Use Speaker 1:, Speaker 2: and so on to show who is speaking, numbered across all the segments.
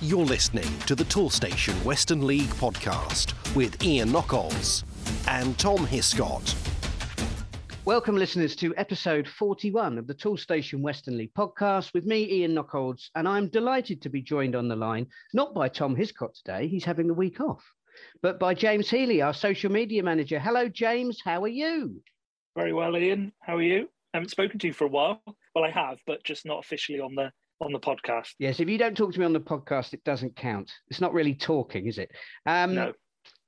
Speaker 1: You're listening to the Toolstation Western League podcast with Ian Knockolds and Tom Hiscott.
Speaker 2: Welcome, listeners, to episode 41 of the Toolstation Western League podcast with me, Ian Knockolds, and I'm delighted to be joined on the line, not by Tom Hiscott today, he's having the week off, but by James Healy, our social media manager. Hello, James, how are you?
Speaker 3: Very well, Ian. How are you? I haven't spoken to you for a while. Well, I have, but just not officially on the on the podcast.
Speaker 2: Yes, if you don't talk to me on the podcast, it doesn't count. It's not really talking, is it?
Speaker 3: Um, no.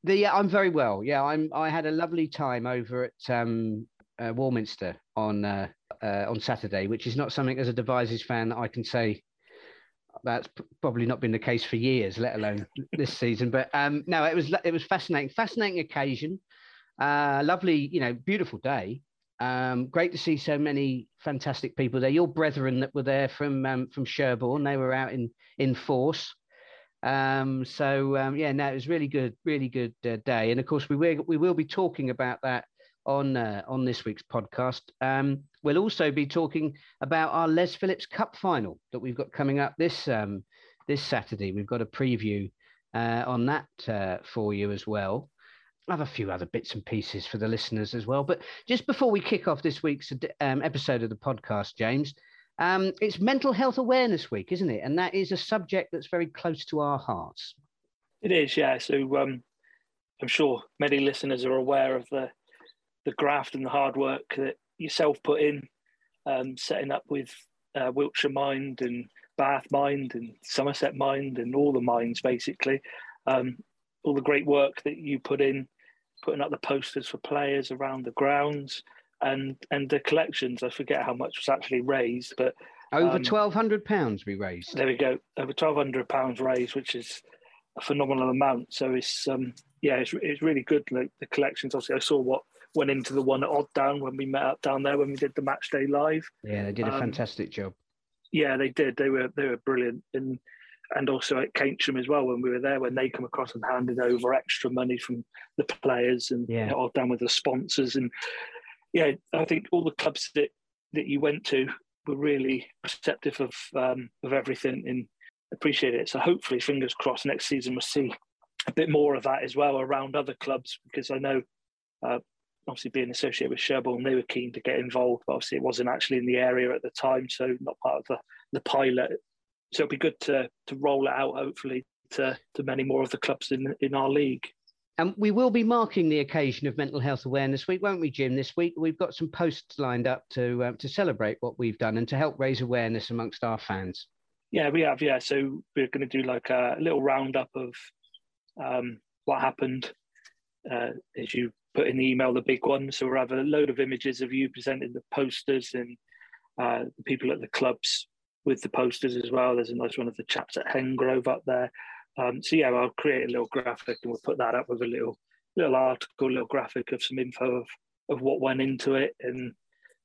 Speaker 2: The I'm very well. Yeah, I'm. I had a lovely time over at um, uh, Warminster on uh, uh, on Saturday, which is not something as a Devizes fan that I can say. That's probably not been the case for years, let alone this season. But um, no, it was it was fascinating, fascinating occasion. Uh, lovely, you know, beautiful day. Um, great to see so many fantastic people there. Your brethren that were there from um, from Sherborne, they were out in in force. Um, so um, yeah, no, it was really good, really good uh, day. And of course, we will we will be talking about that on uh, on this week's podcast. Um, we'll also be talking about our Les Phillips Cup final that we've got coming up this um, this Saturday. We've got a preview uh, on that uh, for you as well. I have a few other bits and pieces for the listeners as well. But just before we kick off this week's um, episode of the podcast, James, um, it's Mental Health Awareness Week, isn't it? And that is a subject that's very close to our hearts.
Speaker 3: It is, yeah. So um, I'm sure many listeners are aware of the the graft and the hard work that yourself put in, um, setting up with uh, Wiltshire Mind and Bath Mind and Somerset Mind and all the minds basically. Um, all the great work that you put in putting up the posters for players around the grounds and and the collections. I forget how much was actually raised, but
Speaker 2: over um, twelve hundred pounds we raised.
Speaker 3: There we go, over twelve hundred pounds raised, which is a phenomenal amount. So it's um yeah, it's it's really good. Like the collections, obviously, I saw what went into the one at Odd Down when we met up down there when we did the match day live.
Speaker 2: Yeah, they did a um, fantastic job.
Speaker 3: Yeah, they did. They were they were brilliant and and also at Keynsham as well when we were there when they come across and handed over extra money from the players and yeah. all done with the sponsors and yeah I think all the clubs that that you went to were really receptive of um, of everything and appreciate it so hopefully fingers crossed next season we'll see a bit more of that as well around other clubs because I know uh, obviously being associated with Sherborne they were keen to get involved but obviously it wasn't actually in the area at the time so not part of the the pilot so it'll be good to to roll it out hopefully to to many more of the clubs in in our league.
Speaker 2: And we will be marking the occasion of Mental Health Awareness Week, won't we, Jim? This week we've got some posts lined up to uh, to celebrate what we've done and to help raise awareness amongst our fans.
Speaker 3: Yeah, we have. Yeah, so we're going to do like a little roundup of um, what happened uh, as you put in the email, the big one. So we'll have a load of images of you presenting the posters and uh, the people at the clubs with the posters as well. There's a nice one of the chaps at Hengrove up there. Um, so yeah, I'll create a little graphic and we'll put that up with a little little article, little graphic of some info of, of what went into it and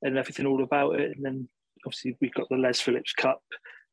Speaker 3: and everything all about it. And then obviously we've got the Les Phillips Cup.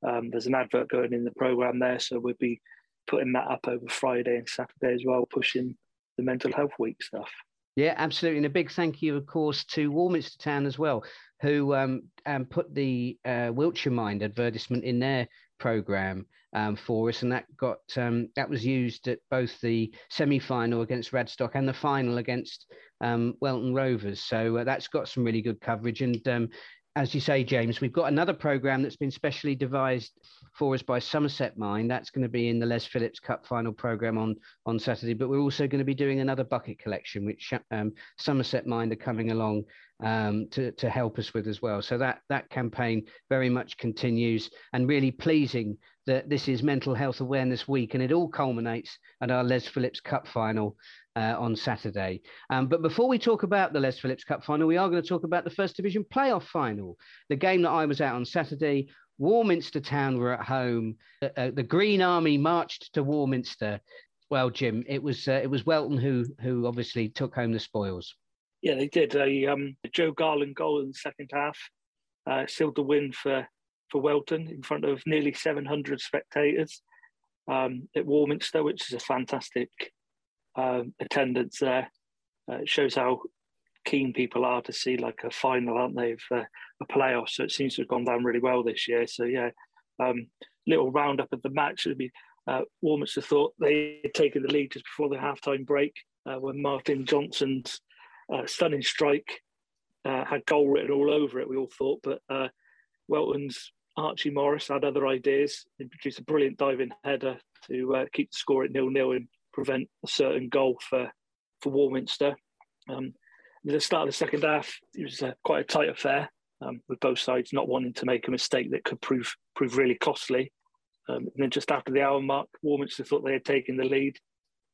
Speaker 3: Um, there's an advert going in the program there, so we'll be putting that up over Friday and Saturday as well, pushing the mental health week stuff.
Speaker 2: Yeah, absolutely. And a big thank you, of course, to Warminster Town as well, who um, um, put the uh, Wiltshire Mind advertisement in their program um, for us, and that got um, that was used at both the semi-final against Radstock and the final against um, Welton Rovers. So uh, that's got some really good coverage, and um, as you say, James, we've got another program that's been specially devised for us by Somerset Mind. That's going to be in the Les Phillips Cup final program on on Saturday. But we're also going to be doing another bucket collection, which um, Somerset Mind are coming along um, to to help us with as well. So that that campaign very much continues, and really pleasing that this is Mental Health Awareness Week, and it all culminates at our Les Phillips Cup final uh, on Saturday. Um, but before we talk about the Les Phillips Cup final, we are going to talk about the First Division playoff final, the game that I was at on Saturday. Warminster Town were at home. Uh, uh, the Green Army marched to Warminster. Well, Jim, it was uh, it was Welton who who obviously took home the spoils.
Speaker 3: Yeah, they did. A um, Joe Garland goal in the second half uh, sealed the win for for Welton in front of nearly 700 spectators um, at Warminster, which is a fantastic um, attendance there. Uh, it shows how keen people are to see like a final, aren't they, for a playoff? So it seems to have gone down really well this year. So yeah, um, little roundup of the match. It'd be uh, thought they had taken the lead just before the halftime break uh, when Martin Johnson's uh, stunning strike uh, had goal written all over it. We all thought, but uh, Welton's Archie Morris had other ideas. He produced a brilliant diving header to uh, keep the score at nil nil and prevent a certain goal for for Warminster. Um, at the start of the second half, it was quite a tight affair, um, with both sides not wanting to make a mistake that could prove prove really costly. Um, and then just after the hour mark, Warminster thought they had taken the lead,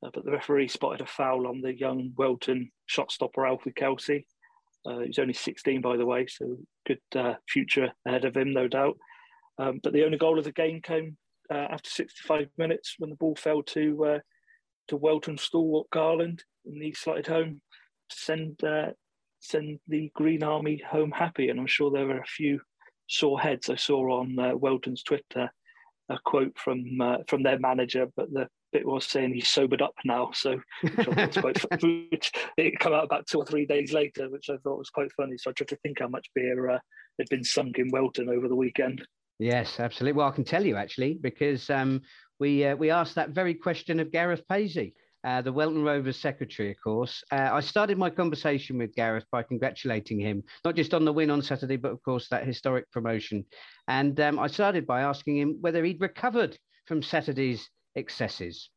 Speaker 3: uh, but the referee spotted a foul on the young Welton shot stopper Alfie Kelsey. Uh, he's only 16, by the way, so good uh, future ahead of him, no doubt. Um, but the only goal of the game came uh, after 65 minutes when the ball fell to uh, to Welton stalwart Garland, and he slotted home to send uh, send the Green Army home happy. And I'm sure there were a few sore heads I saw on uh, Welton's Twitter a quote from uh, from their manager, but the bit was saying he's sobered up now. So which, quite, which it came out about two or three days later, which I thought was quite funny. So I tried to think how much beer uh, had been sunk in Welton over the weekend.
Speaker 2: Yes, absolutely. Well, I can tell you actually because um, we uh, we asked that very question of Gareth Paisley uh, the Welton Rovers secretary, of course. Uh, I started my conversation with Gareth by congratulating him, not just on the win on Saturday, but of course that historic promotion. And um, I started by asking him whether he'd recovered from Saturday's excesses.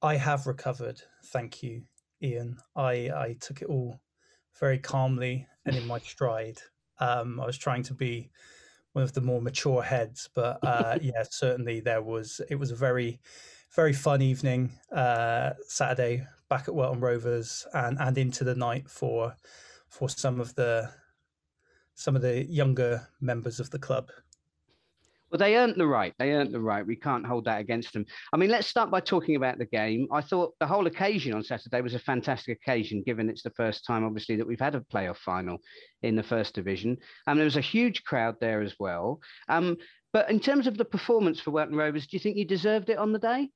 Speaker 4: I have recovered, thank you, Ian. I, I took it all very calmly and in my stride. Um, I was trying to be one of the more mature heads. But uh, yeah, certainly there was. It was a very, very fun evening uh, Saturday back at Welton Rovers and and into the night for for some of the some of the younger members of the club.
Speaker 2: Well, they earned the right. They earned the right. We can't hold that against them. I mean, let's start by talking about the game. I thought the whole occasion on Saturday was a fantastic occasion, given it's the first time, obviously, that we've had a playoff final in the first division. And there was a huge crowd there as well. Um, but in terms of the performance for Welton Rovers, do you think you deserved it on the day?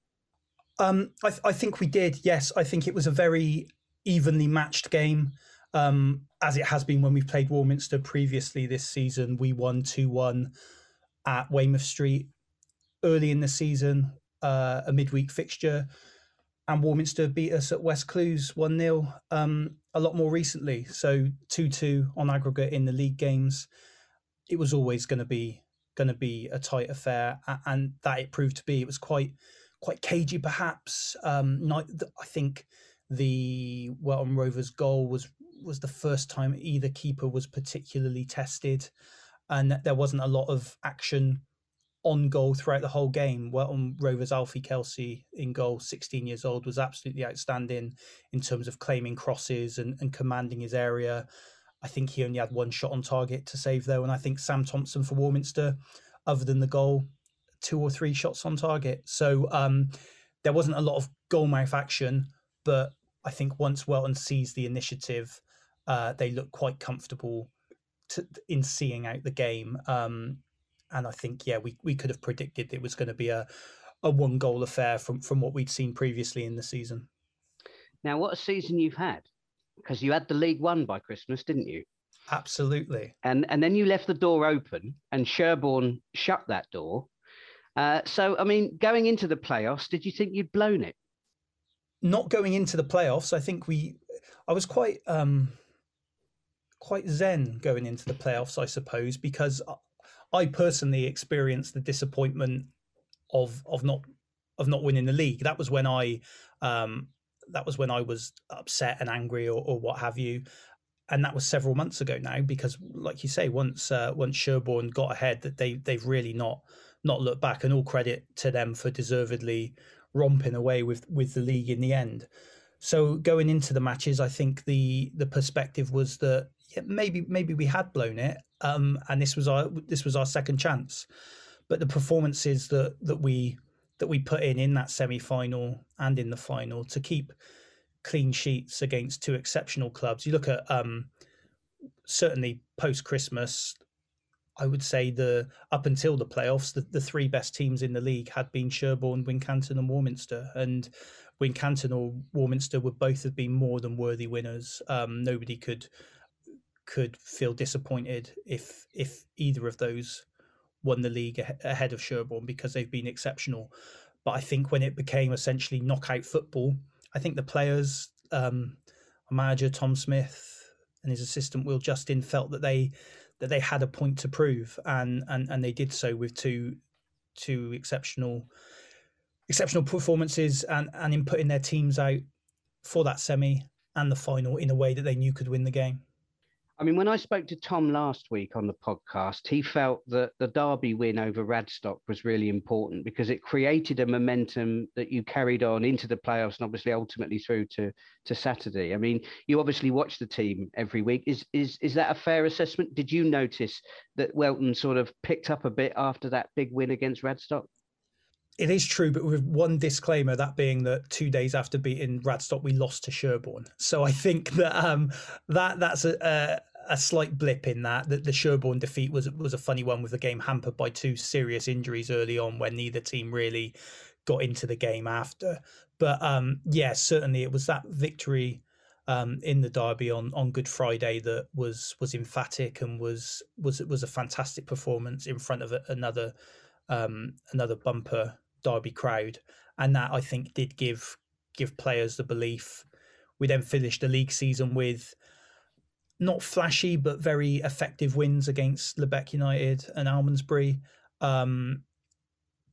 Speaker 4: Um, I, th- I think we did. Yes, I think it was a very evenly matched game. Um, as it has been when we've played Warminster previously this season, we won 2 1 at Weymouth Street early in the season, uh, a midweek fixture, and Warminster beat us at West Clewes 1 0 um, a lot more recently. So 2 2 on aggregate in the league games. It was always going to be going to be a tight affair, and that it proved to be. It was quite quite cagey, perhaps. Um, not, I think the Welton Rovers goal was was the first time either keeper was particularly tested and there wasn't a lot of action on goal throughout the whole game. Welton Rovers, Alfie Kelsey in goal, 16 years old, was absolutely outstanding in terms of claiming crosses and, and commanding his area. I think he only had one shot on target to save though, and I think Sam Thompson for Warminster, other than the goal, two or three shots on target. So um, there wasn't a lot of goalmouth action, but I think once Welton seized the initiative, uh, they looked quite comfortable to, in seeing out the game. Um, and I think, yeah, we, we could have predicted it was going to be a, a one goal affair from, from what we'd seen previously in the season.
Speaker 2: Now, what a season you've had because you had the League One by Christmas, didn't you?
Speaker 4: Absolutely.
Speaker 2: And and then you left the door open, and Sherborne shut that door. Uh, so, I mean, going into the playoffs, did you think you'd blown it?
Speaker 4: Not going into the playoffs, I think we. I was quite um, quite zen going into the playoffs, I suppose, because I personally experienced the disappointment of of not of not winning the league. That was when I um, that was when I was upset and angry or, or what have you. And that was several months ago now, because, like you say, once uh, once Sherborne got ahead, that they they've really not not looked back. And all credit to them for deservedly romping away with with the league in the end. So going into the matches, I think the the perspective was that yeah, maybe maybe we had blown it, um, and this was our this was our second chance. But the performances that that we that we put in in that semi final and in the final to keep clean sheets against two exceptional clubs. You look at um, certainly post Christmas. I would say the up until the playoffs, the, the three best teams in the league had been Sherborne, Wincanton, and Warminster. And Wincanton or Warminster would both have been more than worthy winners. Um, nobody could could feel disappointed if if either of those won the league ahead of Sherborne because they've been exceptional. But I think when it became essentially knockout football, I think the players, um, manager Tom Smith and his assistant Will Justin, felt that they that they had a point to prove, and and and they did so with two two exceptional exceptional performances and and in putting their teams out for that semi and the final in a way that they knew could win the game.
Speaker 2: I mean, when I spoke to Tom last week on the podcast, he felt that the Derby win over Radstock was really important because it created a momentum that you carried on into the playoffs and obviously ultimately through to, to Saturday. I mean, you obviously watch the team every week. Is is is that a fair assessment? Did you notice that Welton sort of picked up a bit after that big win against Radstock?
Speaker 4: It is true, but with one disclaimer, that being that two days after beating Radstock, we lost to Sherborne. So I think that um, that that's a, a, a slight blip in that. That the Sherborne defeat was was a funny one with the game hampered by two serious injuries early on, when neither team really got into the game after. But um, yeah, certainly it was that victory um, in the derby on on Good Friday that was was emphatic and was was was a fantastic performance in front of another um, another bumper Derby crowd, and that I think did give give players the belief. We then finished the league season with not flashy but very effective wins against Lebeq United and Almondsbury. Um,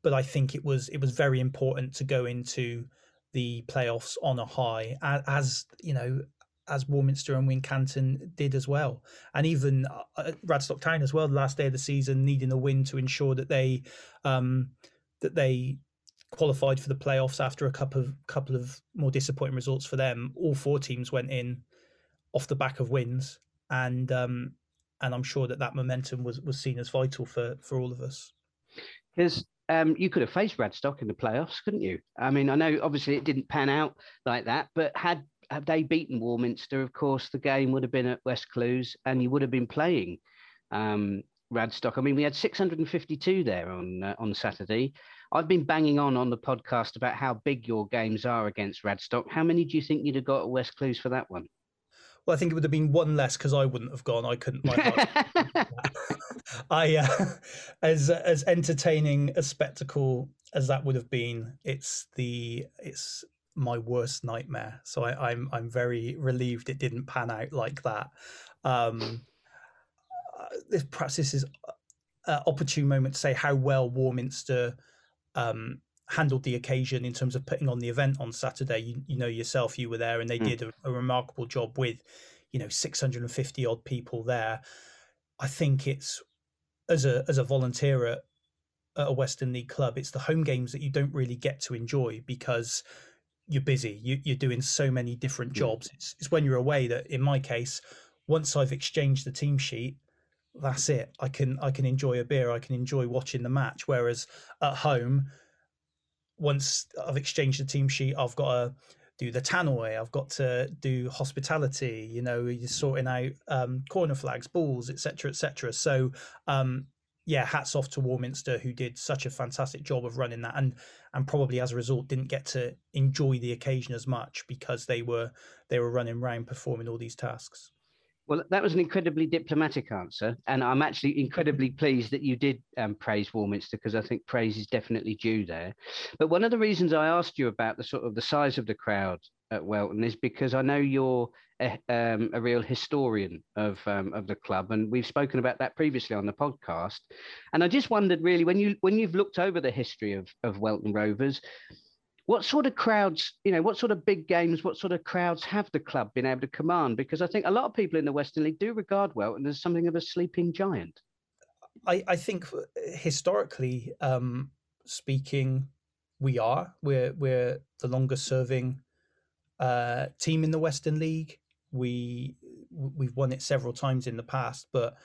Speaker 4: but I think it was it was very important to go into the playoffs on a high, as, you know, as Warminster and Wincanton did as well, and even uh, Radstock Town as well. The last day of the season, needing a win to ensure that they um, that they qualified for the playoffs after a couple of couple of more disappointing results for them. All four teams went in off the back of wins, and um, and I'm sure that that momentum was was seen as vital for for all of us.
Speaker 2: Because um, you could have faced Radstock in the playoffs, couldn't you? I mean, I know obviously it didn't pan out like that, but had had they beaten Warminster, of course, the game would have been at West Clewes, and you would have been playing um, Radstock. I mean, we had 652 there on uh, on Saturday. I've been banging on on the podcast about how big your games are against Radstock. How many do you think you'd have got at West Clewes for that one?
Speaker 4: Well, I think it would have been one less because I wouldn't have gone. I couldn't. I uh, as as entertaining a spectacle as that would have been. It's the it's my worst nightmare. So I, am I'm, I'm very relieved it didn't pan out like that. Um, uh, this perhaps this is an opportune moment to say how well Warminster um, handled the occasion in terms of putting on the event on Saturday. You, you know yourself, you were there, and they mm. did a, a, remarkable job with, you know, 650 odd people there. I think it's as a as a volunteer at, at a Western League club, it's the home games that you don't really get to enjoy because you're busy. You, are doing so many different hmm. jobs. Mm. It's, it's when you're away that, in my case, once I've exchanged the team sheet, that's it. I can I can enjoy a beer. I can enjoy watching the match. Whereas at home, once I've exchanged the team sheet, I've got to do the tannoy. I've got to do hospitality. You know, you're sorting out um, corner flags, balls, etc., etc. So, um, yeah, hats off to Warminster who did such a fantastic job of running that, and and probably as a result didn't get to enjoy the occasion as much because they were they were running around performing all these tasks.
Speaker 2: Well, that was an incredibly diplomatic answer, and I'm actually incredibly pleased that you did um, praise Warminster because I think praise is definitely due there. But one of the reasons I asked you about the sort of the size of the crowd at Welton is because I know you're a, um, a real historian of um, of the club, and we've spoken about that previously on the podcast. And I just wondered, really, when you when you've looked over the history of of Welton Rovers, what sort of crowds, you know, what sort of big games, what sort of crowds have the club been able to command? Because I think a lot of people in the Western League do regard Welton as something of a sleeping giant.
Speaker 4: I, I think historically um, speaking, we are. We're we're the longest serving uh, team in the Western League. We we've won it several times in the past, but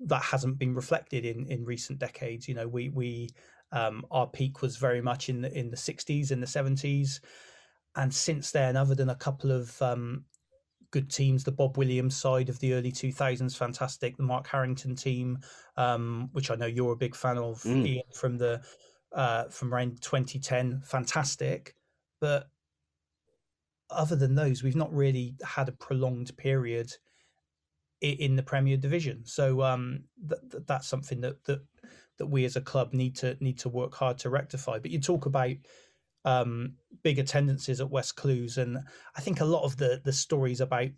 Speaker 4: that hasn't been reflected in in recent decades. You know, we we um, our peak was very much in the in the 60s and the 70s, and since then, other than a couple of um, good teams, the Bob Williams side of the early 2000s, fantastic. The Mark Harrington team, um, which I know you're a big fan of, mm. Ian, from the uh, from around 2010, fantastic. But other than those, we've not really had a prolonged period in the Premier Division. So um, th- th- that's something that that that we as a club need to need to work hard to rectify. But you talk about um, big attendances at West Clewes, and I think a lot of the the stories about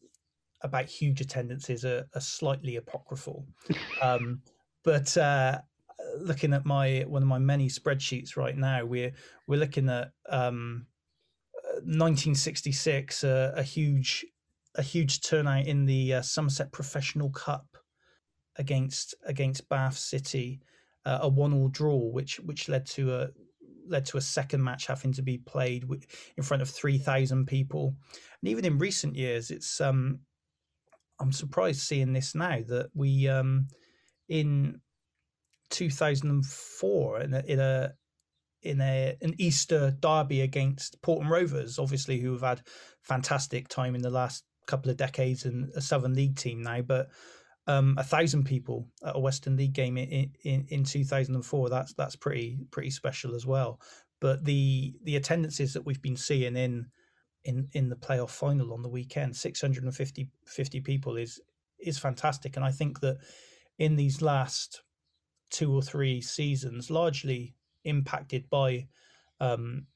Speaker 4: about huge attendances are, are slightly apocryphal. Um, but uh, looking at my one of my many spreadsheets right now, we're we're looking at um, 1966, uh, a huge a huge turnout in the uh, Somerset Professional Cup against against Bath City, uh, a one-all draw, which which led to a led to a second match having to be played in front of three thousand people, and even in recent years, it's um, I'm surprised seeing this now that we um, in 2004 in a, in a in a an Easter derby against Paulton Rovers, obviously who have had fantastic time in the last couple of decades and a Southern League team now, but um, a thousand people at a Western League game in, in, in 2004. That's that's pretty pretty special as well. But the the attendances that we've been seeing in in in the playoff final on the weekend, 650 50 people is is fantastic, and I think that in these last two or three seasons, largely impacted by um,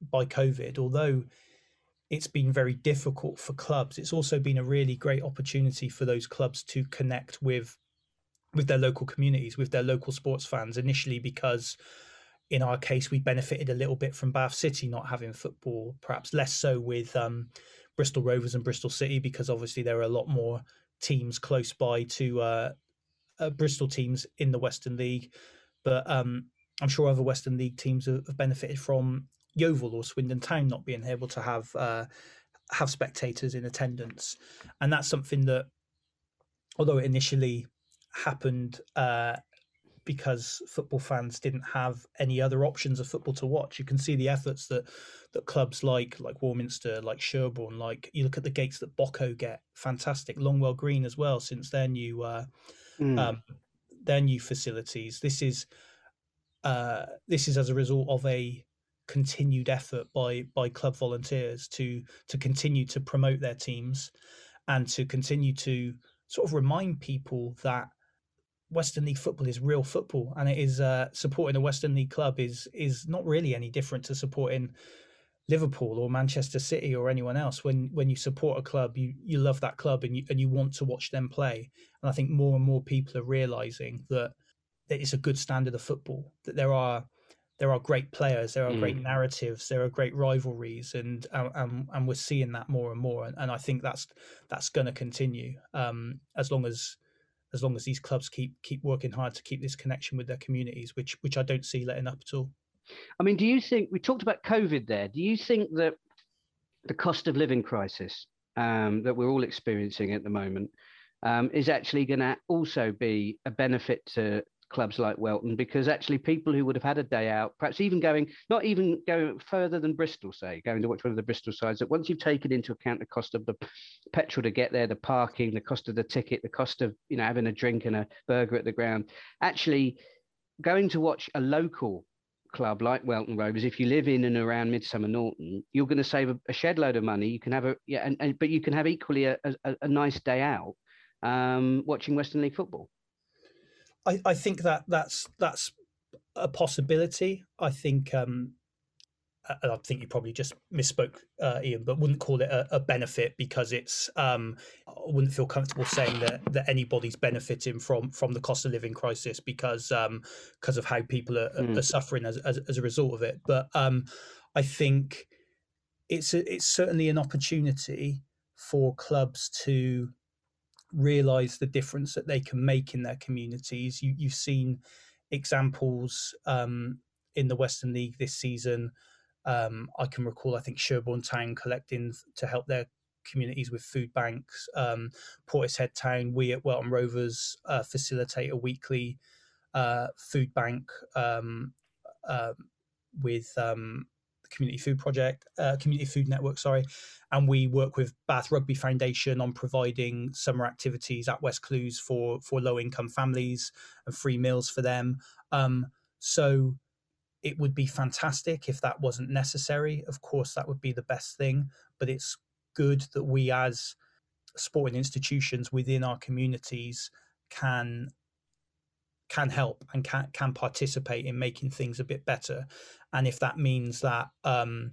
Speaker 4: by COVID, although it's been very difficult for clubs. It's also been a really great opportunity for those clubs to connect with with their local communities, with their local sports fans. Initially, because in our case, we benefited a little bit from Bath City not having football, perhaps less so with um, Bristol Rovers and Bristol City, because obviously there are a lot more teams close by to uh, uh, Bristol teams in the Western League. But um, I'm sure other Western League teams have, benefited from Yeovil or Swindon Town not being able to have uh, have spectators in attendance, and that's something that, although it initially happened uh, because football fans didn't have any other options of football to watch, you can see the efforts that that clubs like like Warminster, like Sherborne, like you look at the gates that Boco get, fantastic. Longwell Green as well, since their new uh, mm. um, their new facilities. This is uh, this is as a result of a continued effort by by club volunteers to to continue to promote their teams and to continue to sort of remind people that Western League football is real football, and it is uh, supporting a Western League club is is not really any different to supporting Liverpool or Manchester City or anyone else. When when you support a club, you you love that club and you and you want to watch them play. And I think more and more people are realizing that that it's a good standard of football. That there are there are great players, there are mm. great narratives, there are great rivalries, and and, and we're seeing that more and more. And, and I think that's that's going to continue um, as long as as long as these clubs keep keep working hard to keep this connection with their communities, which which I don't see letting up at all.
Speaker 2: I mean, do you think we talked about COVID there? Do you think that the cost of living crisis um, that we're all experiencing at the moment um, is actually going to also be a benefit to clubs like Welton because actually people who would have had a day out, perhaps even going, not even going further than Bristol, say, going to watch one of the Bristol sides, that once you've taken into account the cost of the petrol to get there, the parking, the cost of the ticket, the cost of, you know, having a drink and a burger at the ground, actually going to watch a local club like Welton Rovers, if you live in and around Midsomer Norton, you're going to save a, shed load of money. You can have a, yeah, and, and but you can have equally a, a, a nice day out um, watching Western League football.
Speaker 4: I, I think that that's that's a possibility. I think um, I think you probably just misspoke, uh, Ian, but wouldn't call it a, a benefit because it's. Um, I wouldn't feel comfortable saying that that anybody's benefiting from from the cost of living crisis because um, because of how people are, mm. are suffering as, as, as a result of it. But um, I think it's a, it's certainly an opportunity for clubs to realize the difference that they can make in their communities. You, you've seen examples um, in the Western League this season. Um, I can recall, I think Sherborne Town collecting to help their communities with food banks. Um, Portishead Town, we at Welton Rovers uh, facilitate a weekly uh, food bank um, uh, with um, Community Food Project, uh, Community Food Network, sorry, and we work with Bath Rugby Foundation on providing summer activities at West Clewes for for low income families and free meals for them. Um, so it would be fantastic if that wasn't necessary. Of course, that would be the best thing, but it's good that we as sporting institutions within our communities can can help and can can participate in making things a bit better. And if that means that um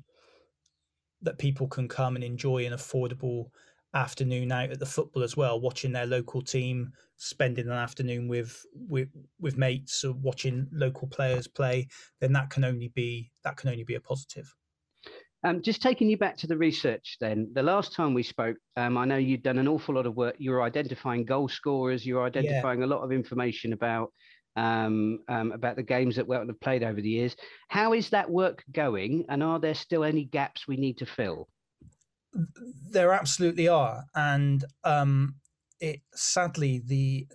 Speaker 4: that people can come and enjoy an affordable afternoon out at the football as well watching their local team spending an afternoon with with with mates or watching local players play then that can only be that can only be a positive
Speaker 2: um, just taking you back to the research then, the last time we spoke, um, I know you'd done an awful lot of work. You were identifying goal scorers, you were identifying yeah. a lot of information about um, um, about the games that Welton have played over the years. How is that work going, and are there still any gaps we need to fill?
Speaker 4: There absolutely are, and um, it sadly the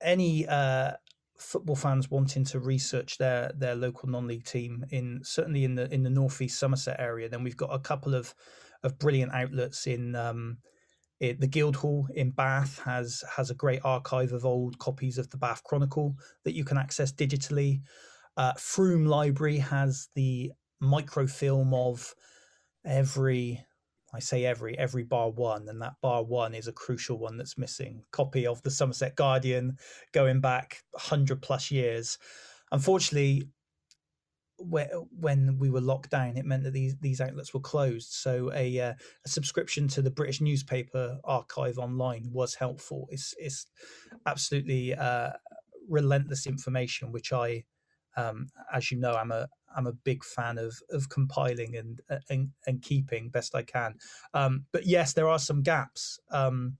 Speaker 4: any uh, football fans wanting to research their their local non-league team in certainly in the in the northeast Somerset area, then we've got a couple of of brilliant outlets in um, it, the Guildhall in Bath has has a great archive of old copies of the Bath Chronicle that you can access digitally. Uh, Frome Library has the microfilm of every I say every every bar one, and that bar one is a crucial one that's missing. Copy of the Somerset Guardian going back hundred plus years. Unfortunately, when we were locked down, it meant that these these outlets were closed. So a, uh, a subscription to the British newspaper archive online was helpful. It's it's absolutely uh, relentless information, which I, um, as you know, I'm a I'm a big fan of of compiling and and, and keeping best I can. Um, but yes, there are some gaps. Um,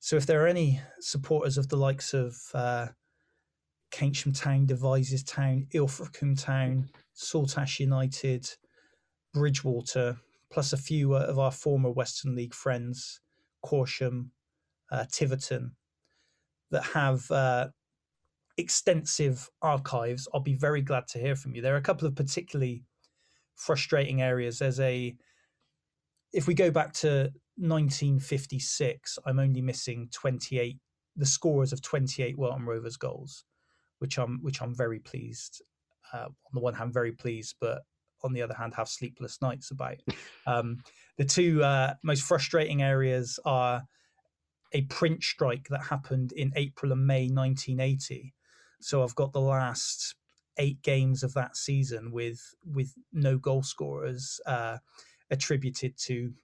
Speaker 4: so if there are any supporters of the likes of uh, Keynsham Town, Devizes Town, Ilfracombe Town, Saltash United, Bridgwater, plus a few uh, of our former Western League friends, Corsham, uh, Tiverton, that have uh, extensive archives, I'll be very glad to hear from you. There are a couple of particularly frustrating areas. There's a, if we go back to 1956, I'm only missing 28, the scorers of 28 Welton Rovers goals, which I'm which I'm very pleased. Uh, on the one hand, very pleased, but on the other hand, have sleepless nights about. Um, the two uh, most frustrating areas are a print strike that happened in April and May 1980, so I've got the last eight games of that season with with no goal scorers uh, attributed to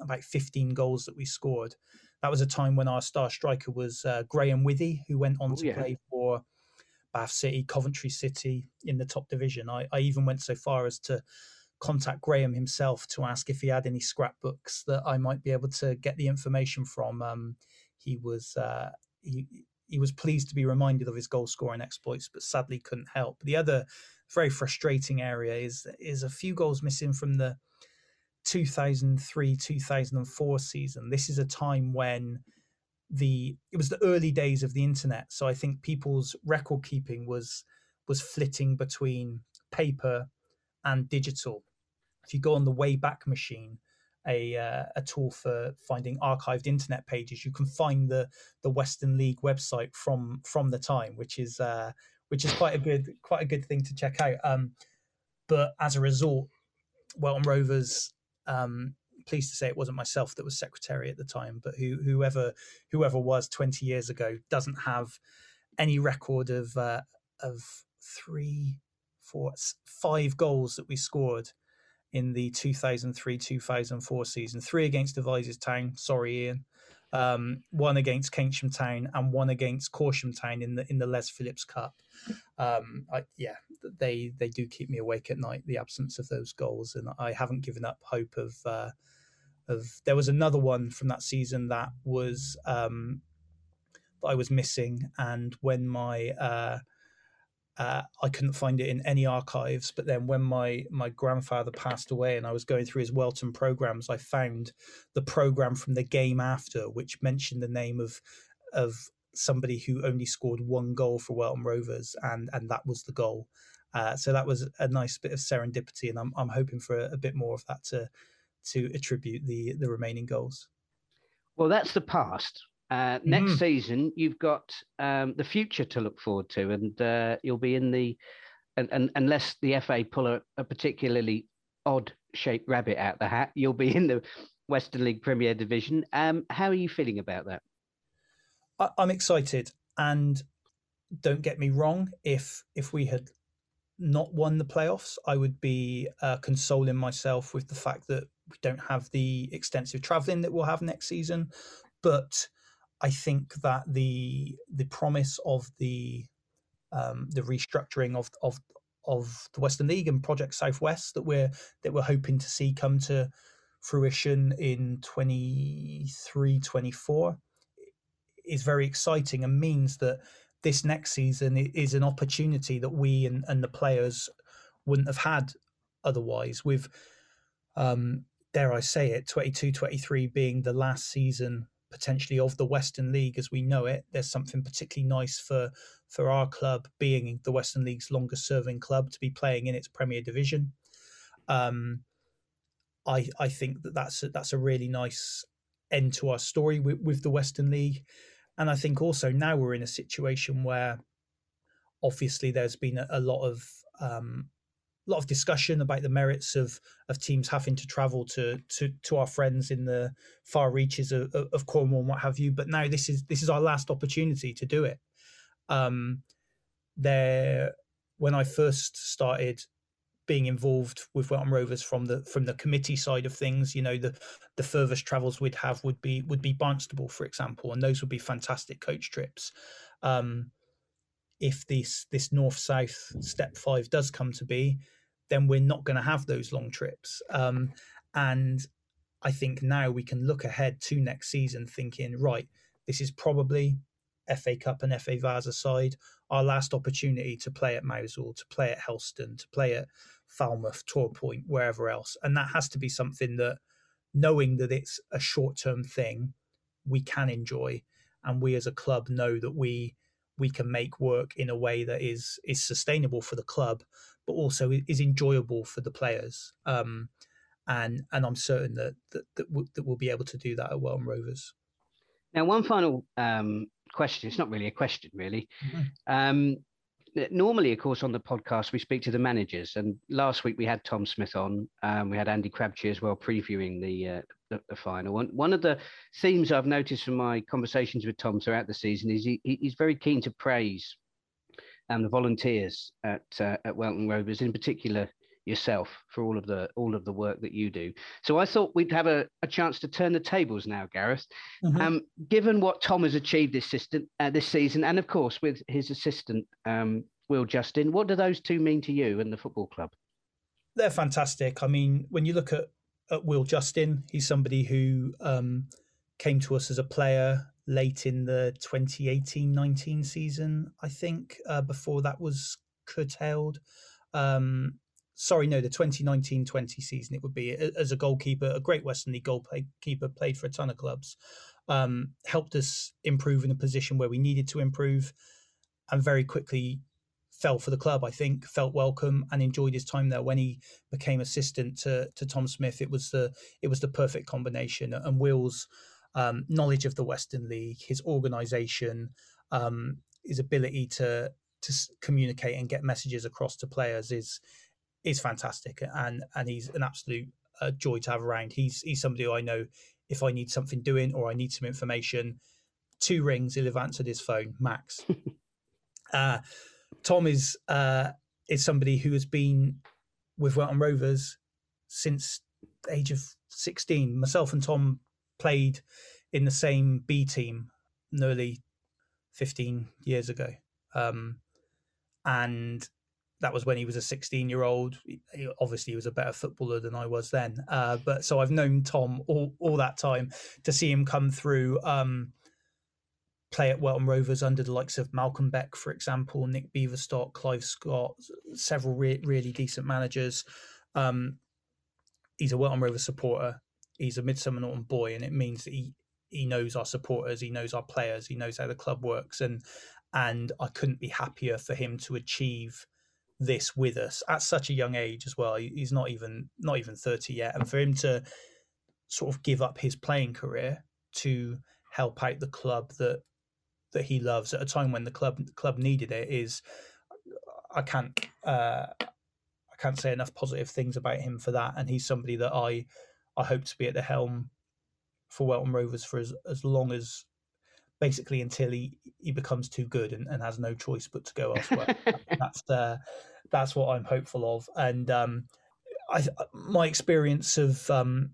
Speaker 4: about 15 goals that we scored. That was a time when our star striker was uh, Graham Withey, who went on oh, to yeah. play for Bath City, Coventry City in the top division. I, I even went so far as to contact Graham himself to ask if he had any scrapbooks that I might be able to get the information from. Um, he was uh, he he was pleased to be reminded of his goal scoring exploits, but sadly couldn't help. The other very frustrating area is is a few goals missing from the 2003 2004 season. This is a time when the it was the early days of the internet, so I think people's record keeping was was flitting between paper and digital. If you go on the Wayback Machine, a uh, a tool for finding archived internet pages. You can find the the Western League website from from the time, which is uh, which is quite a good quite a good thing to check out. Um, but as a result, Welton Rovers. Um, pleased to say it wasn't myself that was secretary at the time, but who, whoever whoever was 20 years ago doesn't have any record of uh, of three, four, five goals that we scored in the 2003 2004 season. Three against Devizes Town, sorry, Ian. Um, one against Keynsham Town and one against Corsham Town in the in the Les Phillips Cup. Um, I, yeah, they they do keep me awake at night. The absence of those goals, and I haven't given up hope of uh, of. There was another one from that season that was um, that I was missing, and when my uh, uh, I couldn't find it in any archives. But then when my my grandfather passed away and I was going through his Welton programs, I found the program from the game after, which mentioned the name of of somebody who only scored one goal for Welton Rovers, and and that was the goal. Uh, so that was a nice bit of serendipity, and I'm I'm hoping for a, a bit more of that to to attribute the the remaining goals.
Speaker 2: Well, that's the past. Uh, next mm. season, you've got um, the future to look forward to, and uh, you'll be in the, and, and unless the FA pull a, a particularly odd shaped rabbit out the hat, you'll be in the Western League Premier Division. Um, how are you feeling about that?
Speaker 4: I, I'm excited, and don't get me wrong. If if we had not won the playoffs, I would be uh, consoling myself with the fact that we don't have the extensive travelling that we'll have next season. But I think that the the promise of the um, the restructuring of of of the Western League and Project Southwest that we're that we're hoping to see come to fruition in 23 24 is very exciting and means that this next season is an opportunity that we and, and the players wouldn't have had otherwise with um dare i say it 22 23 being the last season potentially of the western league as we know it there's something particularly nice for for our club being the western league's longest serving club to be playing in its premier division. Um i i think that that's a, that's a really nice end to our story with, with the western league. And I think also now we're in a situation where obviously there's been a, a lot of um, a lot of discussion about the merits of of teams having to travel to to to our friends in the far reaches of, of Cornwall and what have you. But now this is this is our last opportunity to do it. Um, there, when I first started being involved with Welton Rovers from the from the committee side of things. You know, the the furthest travels we'd have would be would be Barnstaple, for example, and those would be fantastic coach trips. Um, if this this north south step five does come to be, then we're not going to have those long trips. Um, and I think now we can look ahead to next season, thinking right, this is probably FA Cup and FA Vase aside, our last opportunity to play at Mousehole, to play at Helston, to play at Falmouth, Torpoint, wherever else. And that has to be something that, knowing that it's a short term thing, we can enjoy. And we as a club know that we we can make work in a way that is is sustainable for the club, but also is enjoyable for the players. Um, and and I'm certain that that that, w- that we'll be able to do that at Welton Rovers.
Speaker 2: Now, one final um, question. It's not really a question, really. Mm-hmm. Um, normally, of course, on the podcast, we speak to the managers. And last week we had Tom Smith on. Um, we had Andy Crabtree as well previewing the, uh, the, the final. And one of the themes I've noticed from my conversations with Tom throughout the season is he, he's very keen to praise um, the volunteers at uh, at Welton Rovers, in particular yourself for all of the all of the work that you do. So I thought we'd have a, a chance to turn the tables now, Gareth. Mm-hmm. Um, given what Tom has achieved this assistant uh, this season, and of course with his assistant um, Will Justin, what do those two mean to you and the football club?
Speaker 4: They're fantastic. I mean, when you look at, at Will Justin, he's somebody who um, came to us as a player late in the 2018-19 season, I think. Uh, before that was curtailed. Um, sorry, no, the 2019-20 season it would be as a goalkeeper, a great Western League goalkeeper, played for a ton of clubs, um, helped us improve in a position where we needed to improve, and very quickly fell for the club. I think felt welcome and enjoyed his time there. When he became assistant to to Tom Smith, it was the it was the perfect combination. And Will's um, knowledge of the Western League, his organisation, um, his ability to to communicate and get messages across to players is is fantastic, and and he's an absolute uh, joy to have around. He's he's somebody who I know if I need something doing or I need some information, two rings, he'll have answered his phone, max. uh, Tom is uh, is somebody who has been with Welton Rovers since the age of sixteen. Myself and Tom played in the same B team nearly fifteen years ago, um, and that was when he was a 16 year old. Obviously, he was a better footballer than I was then. Uh, but so I've known Tom all, all that time to see him come through, um, play at Welton Rovers under the likes of Malcolm Beck, for example, Nick Beaverstock, Clive Scott, several re- really decent managers. Um, he's a Welton Rovers supporter. He's a Midsomer Norton boy, and it means that he he knows our supporters, he knows our players, he knows how the club works, and and I couldn't be happier for him to achieve this with us at such a young age as well. He's not even not even thirty yet, and for him to sort of give up his playing career to help out the club that that he loves at a time when the club the club needed it is I can't uh, I can't say enough positive things about him for that, and he's somebody that I I hope to be at the helm for Welton Rovers for as, as long as basically until he, he becomes too good and, and has no choice but to go elsewhere. that's uh, that's what I'm hopeful of. And um, I, my experience of um,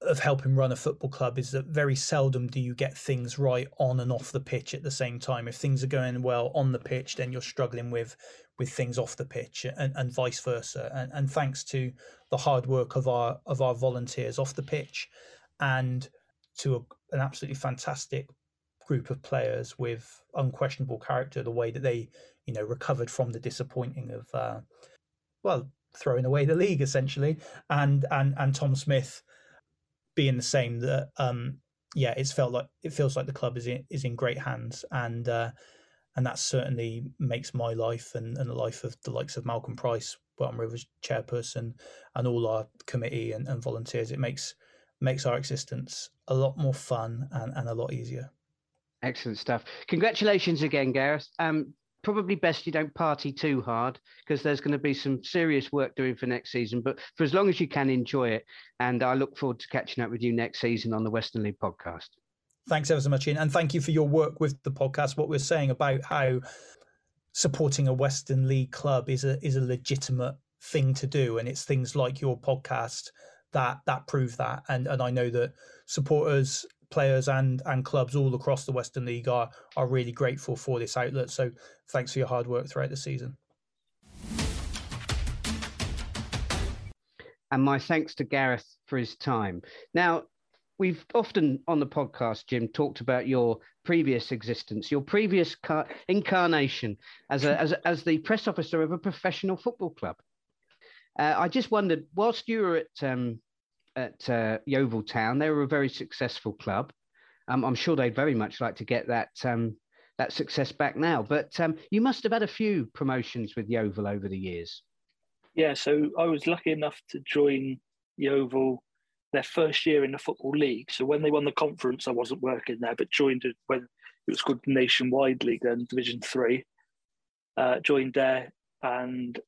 Speaker 4: of helping run a football club is that very seldom do you get things right on and off the pitch at the same time. If things are going well on the pitch, then you're struggling with with things off the pitch, and, and vice versa. And, and thanks to the hard work of our of our volunteers off the pitch, and to a, an absolutely fantastic group of players with unquestionable character, the way that they you know recovered from the disappointing of uh, well throwing away the league essentially, and and and Tom Smith being the same that um yeah it's felt like it feels like the club is in is in great hands and uh and that certainly makes my life and, and the life of the likes of Malcolm Price, Welton Rovers chairperson, and all our committee and, and volunteers. It makes makes our existence a lot more fun and, and a lot easier.
Speaker 2: Excellent stuff. Congratulations again, Gareth. Um, probably best you don't party too hard because there's going to be some serious work doing for next season. But for as long as you can, enjoy it. And I look forward to catching up with you next season on the Western League podcast.
Speaker 4: Thanks ever so much, Ian. And thank you for your work with the podcast. What we're saying about how supporting a Western League club is a is a legitimate thing to do. And it's things like your podcast that that prove that. And and I know that supporters players and and clubs all across the Western League are are really grateful for this outlet. So thanks for your hard work throughout the season.
Speaker 2: And my thanks to Gareth for his time. Now, we've often on the podcast, Jim, talked about your previous existence, your previous car- incarnation as a, as as the press officer of a professional football club. Uh, I just wondered, whilst you were at um, at uh, Yeovil Town. They were a very successful club. Um, I'm sure they'd very much like to get that um, that success back now. But um, you must have had a few promotions with Yeovil over the years.
Speaker 3: Yeah, so I was lucky enough to join Yeovil their first year in the football league. So when they won the conference, I wasn't working there, but joined it when it was called Nationwide League, then Division Three. Uh, joined there and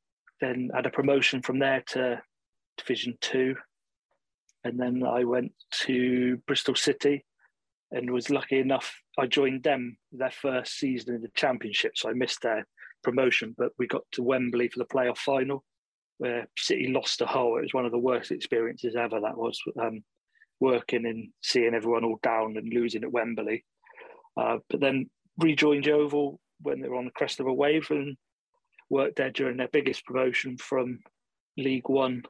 Speaker 3: then had a promotion from there to Division Two, and then I went to Bristol City and was lucky enough. I joined them their first season in the Championship, so I missed their promotion. But we got to Wembley for the playoff final, where City lost to Hull. It was one of the worst experiences ever. That was um, working and seeing everyone all down and losing at Wembley. Uh, but then rejoined Yeovil when they were on the crest of a wave and worked there during their biggest promotion from League One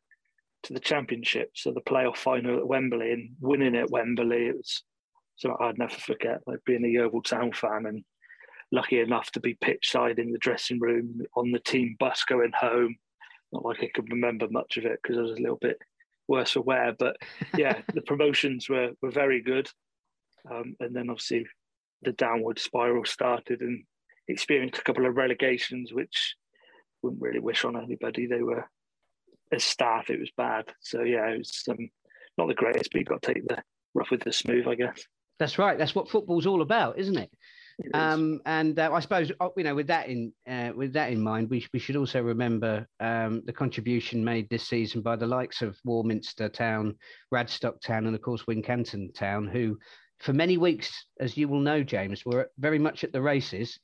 Speaker 3: to the championship, so the playoff final at Wembley and winning at Wembley. It was something I'd never forget. Like being a Yeovil Town fan and lucky enough to be pitch side in the dressing room on the team bus going home. Not like I can remember much of it because I was a little bit worse for wear, but yeah, the promotions were were very good. Um, and then obviously the downward spiral started and experienced a couple of relegations, which wouldn't really wish on anybody. They were as staff, it was bad. So yeah, it was um, not the greatest, but you've got to take the rough with the smooth, I guess.
Speaker 2: That's right. That's what football's all about, isn't it? it um, and uh, I suppose uh, you know, with that in uh, with that in mind, we we should also remember um, the contribution made this season by the likes of Warminster Town, Radstock Town, and of course Wincanton Town, who for many weeks, as you will know, James, were very much at the races.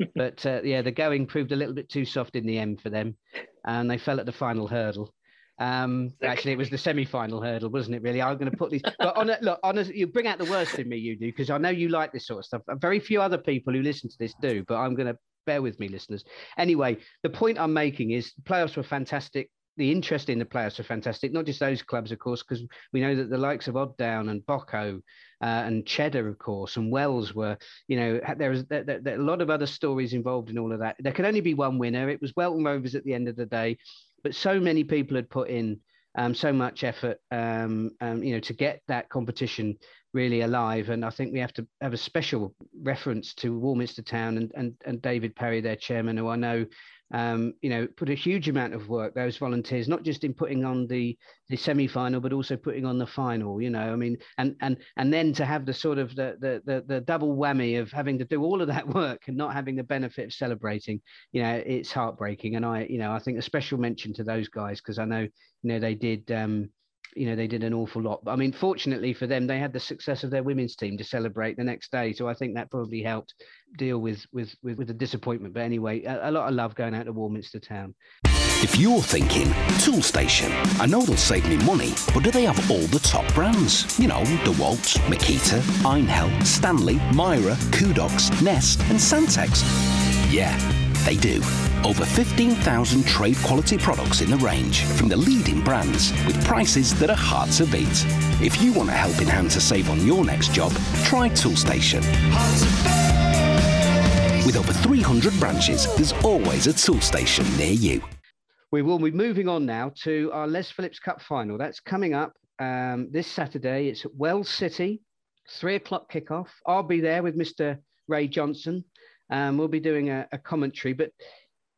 Speaker 2: but uh, yeah, the going proved a little bit too soft in the end for them and they fell at the final hurdle. Um, actually, it was the semi-final hurdle, wasn't it? Really, I'm going to put these. But on a, look, honestly, you bring out the worst in me, you do, because I know you like this sort of stuff. Very few other people who listen to this do, but I'm going to bear with me, listeners. Anyway, the point I'm making is the playoffs were fantastic. The interest in the playoffs were fantastic. Not just those clubs, of course, because we know that the likes of Odd Down and Bocco uh, and Cheddar, of course, and Wells were, you know, there was there, there, there, a lot of other stories involved in all of that. There could only be one winner. It was Welton Rovers at the end of the day but so many people had put in um, so much effort, um, um, you know, to get that competition really alive. And I think we have to have a special reference to Warminster Town and, and, and David Perry, their chairman, who I know um, you know, put a huge amount of work, those volunteers, not just in putting on the, the semi-final, but also putting on the final, you know, I mean, and, and, and then to have the sort of the, the, the, the double whammy of having to do all of that work and not having the benefit of celebrating, you know, it's heartbreaking. And I, you know, I think a special mention to those guys, because I know, you know, they did, um, you know they did an awful lot. But I mean, fortunately for them, they had the success of their women's team to celebrate the next day. So I think that probably helped deal with with with, with the disappointment. But anyway, a, a lot of love going out to Warminster Town.
Speaker 1: If you're thinking Toolstation, I know they'll save me money, but do they have all the top brands? You know, DeWalt, Makita, Einhell, Stanley, Mira, Kudox, Nest, and Santex. Yeah, they do. Over 15,000 trade quality products in the range from the leading brands with prices that are hard to beat. If you want a helping hand to save on your next job, try Toolstation. With over 300 branches, there's always a Toolstation near you.
Speaker 2: We will be moving on now to our Les Phillips Cup final. That's coming up um, this Saturday. It's at Wells City, three o'clock kickoff. I'll be there with Mr. Ray Johnson. Um, we'll be doing a, a commentary, but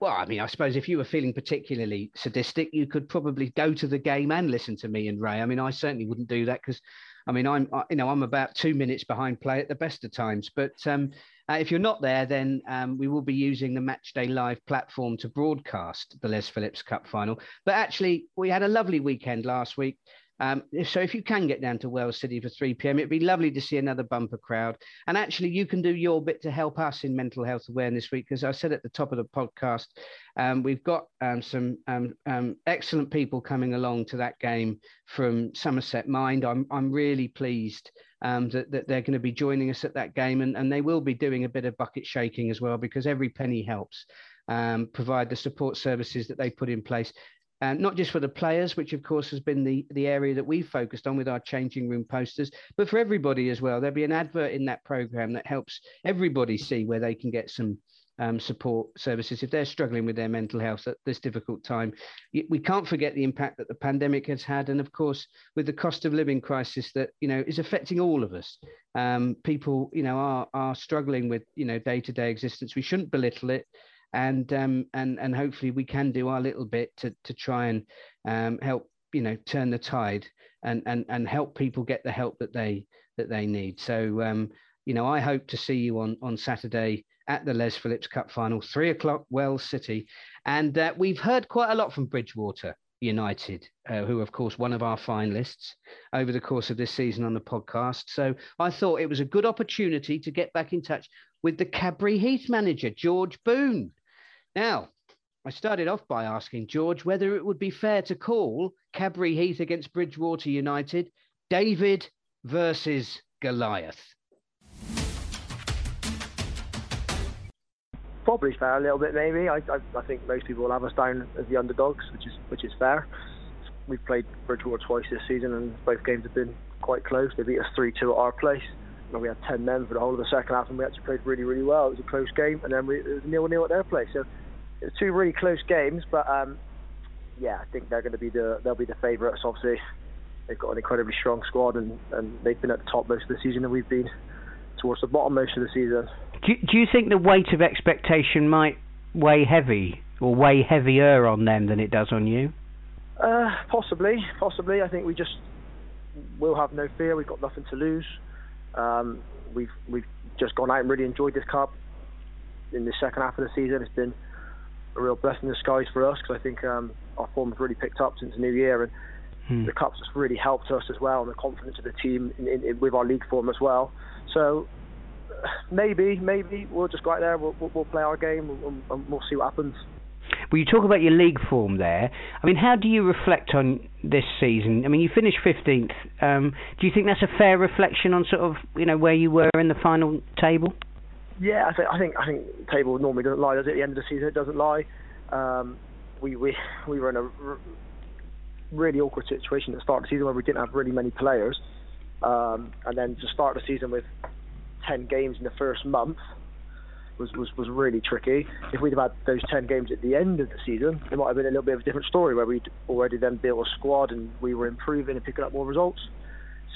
Speaker 2: well, I mean, I suppose if you were feeling particularly sadistic, you could probably go to the game and listen to me and Ray. I mean, I certainly wouldn't do that because, I mean, I'm, you know, I'm about two minutes behind play at the best of times. But um, uh, if you're not there, then um, we will be using the Matchday Live platform to broadcast the Les Phillips Cup final. But actually, we had a lovely weekend last week. Um, so if you can get down to Wells City for 3 p.m., it'd be lovely to see another bumper crowd. And actually, you can do your bit to help us in mental health awareness week. As I said at the top of the podcast, um, we've got um, some um, um, excellent people coming along to that game from Somerset Mind. I'm I'm really pleased um, that, that they're going to be joining us at that game, and, and they will be doing a bit of bucket shaking as well because every penny helps. Um, provide the support services that they put in place and not just for the players, which of course has been the, the area that we've focused on with our changing room posters, but for everybody as well. There'll be an advert in that program that helps everybody see where they can get some um, support services if they're struggling with their mental health at this difficult time. We can't forget the impact that the pandemic has had, and of course, with the cost of living crisis that you know is affecting all of us. Um, people, you know, are are struggling with you know day to day existence. We shouldn't belittle it and um, and and hopefully we can do our little bit to to try and um, help you know turn the tide and and and help people get the help that they that they need. So um, you know I hope to see you on on Saturday at the Les Phillips Cup final, three o'clock, Wells City, and uh, we've heard quite a lot from Bridgwater. United, uh, who of course one of our finalists over the course of this season on the podcast. So I thought it was a good opportunity to get back in touch with the Cadbury Heath manager, George Boone. Now, I started off by asking George whether it would be fair to call Cadbury Heath against Bridgwater United David versus Goliath.
Speaker 5: Probably fair a little bit, maybe. I, I, I think most people will have us down as the underdogs, which is which is fair. We've played Bridgwater twice this season, and both games have been quite close. They beat us three two at our place. And we had ten men for the whole of the second half, and we actually played really, really well. It was a close game, and then we, it was nil nil at their place. So two really close games, but um, yeah, I think they're going to be the they'll be the favourites. Obviously, they've got an incredibly strong squad, and, and they've been at the top most of the season, and we've been towards the bottom most of the season.
Speaker 2: Do, do you think the weight of expectation might weigh heavy or weigh heavier on them than it does on you?
Speaker 5: Uh, possibly, possibly. I think we just will have no fear. We've got nothing to lose. Um, we've we've just gone out and really enjoyed this cup in the second half of the season. It's been a real blessing in disguise for us because I think um, our form has really picked up since the new year, and hmm. the cup's just really helped us as well, and the confidence of the team in, in, in, with our league form as well. So maybe, maybe we'll just go out there, we'll, we'll, we'll play our game, and, and we'll see what happens.
Speaker 2: Well, you talk about your league form there. I mean, how do you reflect on this season? I mean, you finished 15th. Um, do you think that's a fair reflection on sort of, you know, where you were in the final table?
Speaker 5: Yeah, I think I think I think table normally doesn't lie, does it? At the end of the season, it doesn't lie. Um, we we we were in a r- really awkward situation at the start of the season where we didn't have really many players, um, and then to start the season with ten games in the first month was, was was really tricky. If we'd have had those ten games at the end of the season, it might have been a little bit of a different story where we'd already then built a squad and we were improving and picking up more results.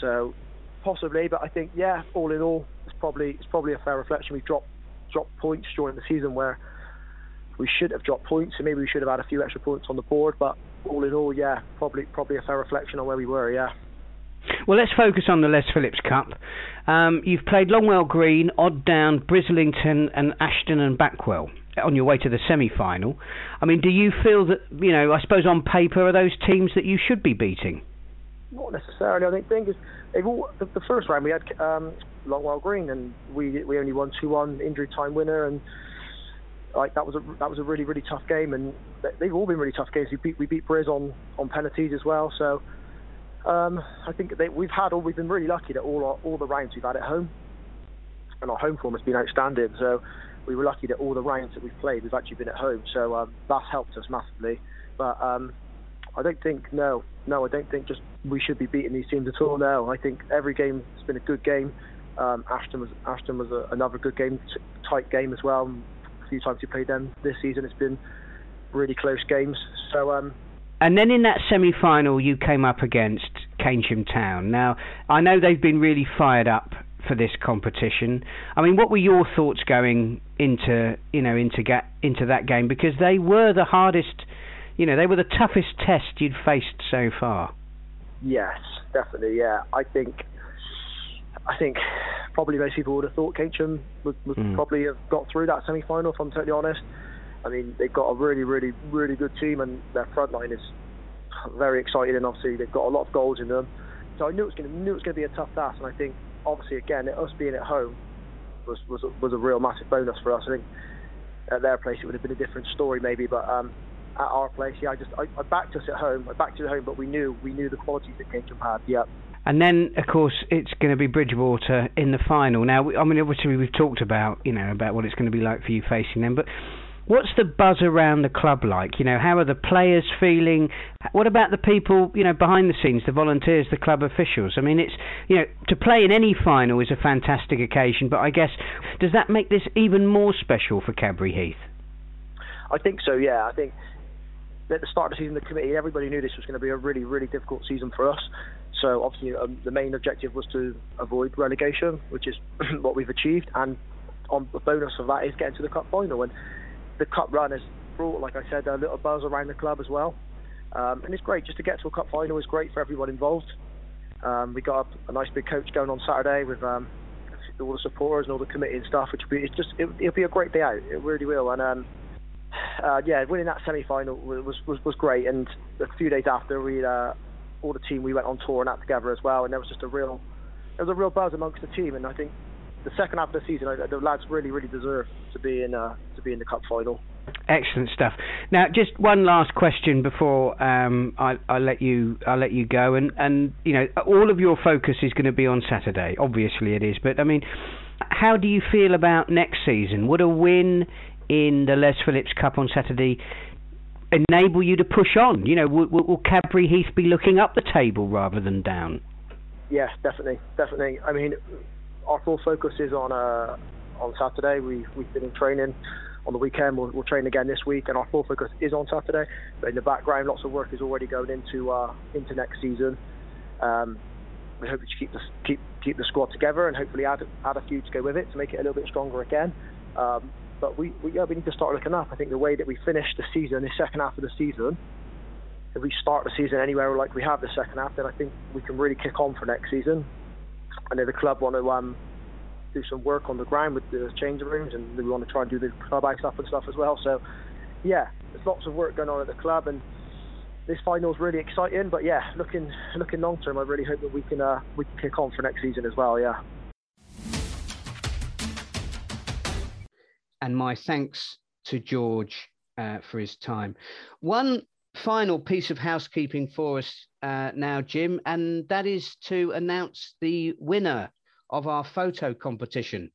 Speaker 5: So possibly, but I think yeah, all in all, probably it's probably a fair reflection. We've dropped dropped points during the season where we should have dropped points, and maybe we should have had a few extra points on the board. But all in all, yeah, probably probably a fair reflection on where we were. Yeah.
Speaker 2: Well, let's focus on the Les Phillips Cup. Um, you've played Longwell Green, Odd Down, Brislington, and Ashton and Backwell on your way to the semi-final. I mean, do you feel that you know? I suppose on paper, are those teams that you should be beating?
Speaker 5: not necessarily. I think thing is all the, the first round we had um, Longwell Green and we we only won two one injury time winner and like that was a that was a really really tough game and they've all been really tough games. We beat we beat Briz on on penalties as well. So um, I think they, we've had all we've been really lucky that all our, all the rounds we've had at home and our home form has been outstanding. So we were lucky that all the rounds that we've played we've actually been at home. So um, that's helped us massively. But um, I don't think no no I don't think just we should be beating these teams at all. No, I think every game has been a good game. Um, Ashton was Ashton was a, another good game, t- tight game as well. A few times we played them this season, it's been really close games. So. Um,
Speaker 2: and then in that semi-final, you came up against Keynsham Town. Now, I know they've been really fired up for this competition. I mean, what were your thoughts going into you know into ga- into that game because they were the hardest, you know, they were the toughest test you'd faced so far.
Speaker 5: Yes, definitely. Yeah, I think I think probably most people would have thought Keynsham would, would mm. probably have got through that semi-final. If I'm totally honest, I mean they've got a really, really, really good team, and their front line is very exciting. And obviously they've got a lot of goals in them. So I knew it was going to knew it was going to be a tough task, and I think obviously again us being at home was was was a real massive bonus for us. I think at their place it would have been a different story maybe, but um, at our place, yeah, I just I, I backed us at home. I backed it at home, but we knew we knew the qualities that Keynsham had. Yeah.
Speaker 2: And then, of course, it's going to be Bridgwater in the final. Now, I mean, obviously, we've talked about, you know, about what it's going to be like for you facing them, but what's the buzz around the club like? You know, how are the players feeling? What about the people, you know, behind the scenes, the volunteers, the club officials? I mean, it's, you know, to play in any final is a fantastic occasion, but I guess, does that make this even more special for Cadbury Heath?
Speaker 5: I think so, yeah. I think at the start of the season, the committee, everybody knew this was going to be a really, really difficult season for us. So obviously, um, the main objective was to avoid relegation, which is what we've achieved, and on the bonus of that is getting to the cup final. And the cup run has brought, like I said, a little buzz around the club as well. Um, and it's great just to get to a cup final is great for everyone involved. Um, we got a, a, nice big coach going on Saturday with um, all the supporters and all the committee and stuff, which will be it's just it, will be a great day out. It really will. And um, uh, yeah, winning that semi-final was, was was great. And a few days after, we uh, all the team we went on tour and that together as well, and there was just a real there was a real buzz amongst the team, and I think the second half of the season, the lads really really deserve to be in uh, to be in the cup final.
Speaker 2: Excellent stuff. Now, just one last question before um, I, I, let you I let you go, and and you know all of your focus is going to be on Saturday. Obviously, it is, but I mean, how do you feel about next season? Would a win in the Les Phillips Cup on Saturday enable you to push on? You know, will, will Cadbury Heath be looking up the table rather than down?
Speaker 5: Yes, definitely, definitely. I mean, our full focus is on uh, on Saturday. We we've been in training on the weekend. We'll, we'll, train again this week, and our full focus is on Saturday. But in the background, lots of work is already going into uh, into next season. Um, we hope to keep the keep keep the squad together and hopefully add add a few to go with it to make it a little bit stronger again. Um, but we, we, yeah, we need to start looking up. I think the way that we finish the season, the second half of the season, if we start the season anywhere like we have the second half, then I think we can really kick on for next season. I know the club want to um, do some work on the ground with the changing rooms, and we want to try and do the clubhouse stuff and stuff as well. So, yeah, there's lots of work going on at the club, and this final is really exciting. But yeah, looking looking long term, I really hope that we can uh, we can kick on for next season as well. Yeah.
Speaker 2: And my thanks to George uh, for his time. One final piece of housekeeping for us uh, now, Jim, and that is to announce the winner of our photo competition,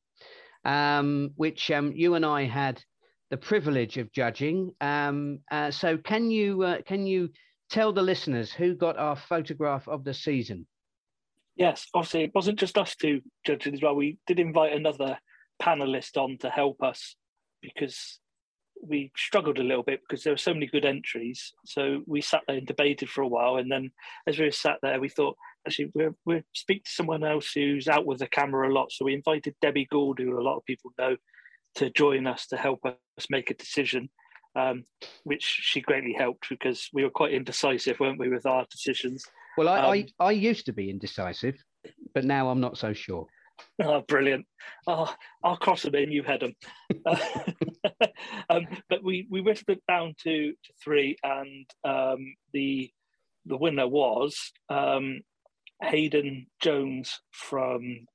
Speaker 2: um, which um, you and I had the privilege of judging. Um, uh, so, can you uh, can you tell the listeners who got our photograph of the season?
Speaker 3: Yes, obviously it wasn't just us two judging as well. We did invite another panelist on to help us because we struggled a little bit because there were so many good entries. So we sat there and debated for a while, and then as we were sat there, we thought actually we'll, we'll speak to someone else who's out with the camera a lot. So we invited Debbie Gould, who a lot of people know, to join us to help us make a decision. Um, which she greatly helped because we were quite indecisive, weren't we, with our decisions?
Speaker 2: Well, I, um, I, I used to be indecisive, but now I'm not so sure.
Speaker 3: Oh, brilliant! Oh, I'll cross them in. You head them. um, but we we whittled it down to, to three, and um, the the winner was um, Hayden Jones from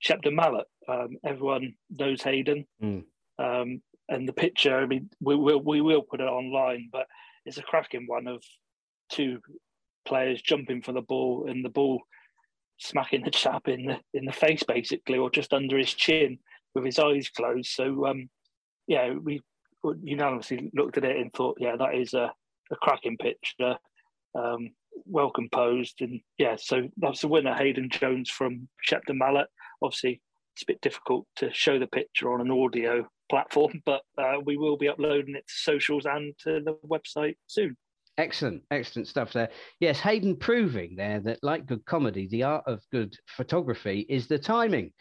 Speaker 3: Shepton Mallet. Um, everyone knows Hayden. Mm. Um, and the picture, I mean, we will we will put it online, but it's a cracking one of two players jumping for the ball and the ball smacking the chap in the in the face basically, or just under his chin with his eyes closed. So um, yeah, we unanimously looked at it and thought, yeah, that is a, a cracking picture, um, well composed, and yeah, so that's the winner, Hayden Jones from Shepton Mallet. Obviously, it's a bit difficult to show the picture on an audio platform, but uh, we will be uploading it to socials and to the website soon.
Speaker 2: Excellent, excellent stuff there. Yes, Hayden proving there that, like good comedy, the art of good photography is the timing.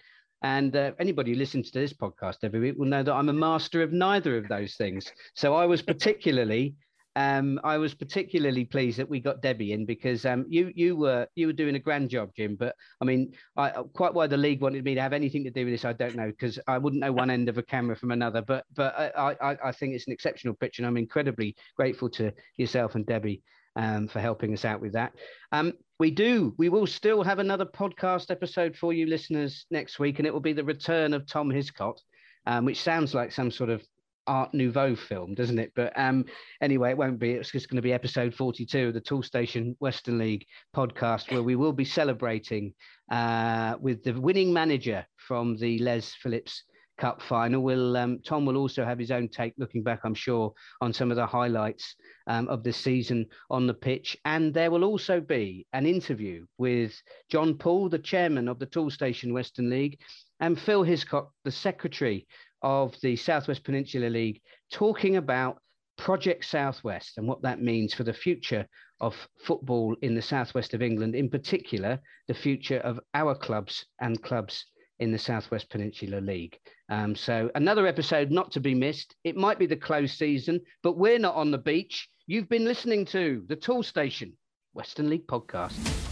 Speaker 2: And uh, anybody who listens to this podcast every week will know that I'm a master of neither of those things. So I was particularly um, I was particularly pleased that we got Debbie in because um, you you were you were doing a grand job, Jim. But I mean, I, quite why the league wanted me to have anything to do with this, I don't know because I wouldn't know one end of a camera from another. But but I, I, I think it's an exceptional pitch, and I'm incredibly grateful to yourself and Debbie um, for helping us out with that. Um, we do. We will still have another podcast episode for you listeners next week, and it will be the return of Tom Hiscott, um, which sounds like some sort of Art Nouveau film, doesn't it? But um, anyway, it won't be. It's just going to be episode 42 of the Toolstation Western League podcast, where we will be celebrating uh, with the winning manager from the Les Phillips Cup final. Will um, Tom will also have his own take, looking back, I'm sure, on some of the highlights um, of the season on the pitch, and there will also be an interview with John Paul, the chairman of the Toolstation Western League, and Phil Hiscock, the secretary of the Southwest Peninsula League talking about Project Southwest and what that means for the future of football in the southwest of England, in particular, the future of our clubs and clubs in the Southwest Peninsula League. Um, so, another episode not to be missed. It might be the close season, but we're not on the beach. You've been listening to the Toolstation Western League podcast.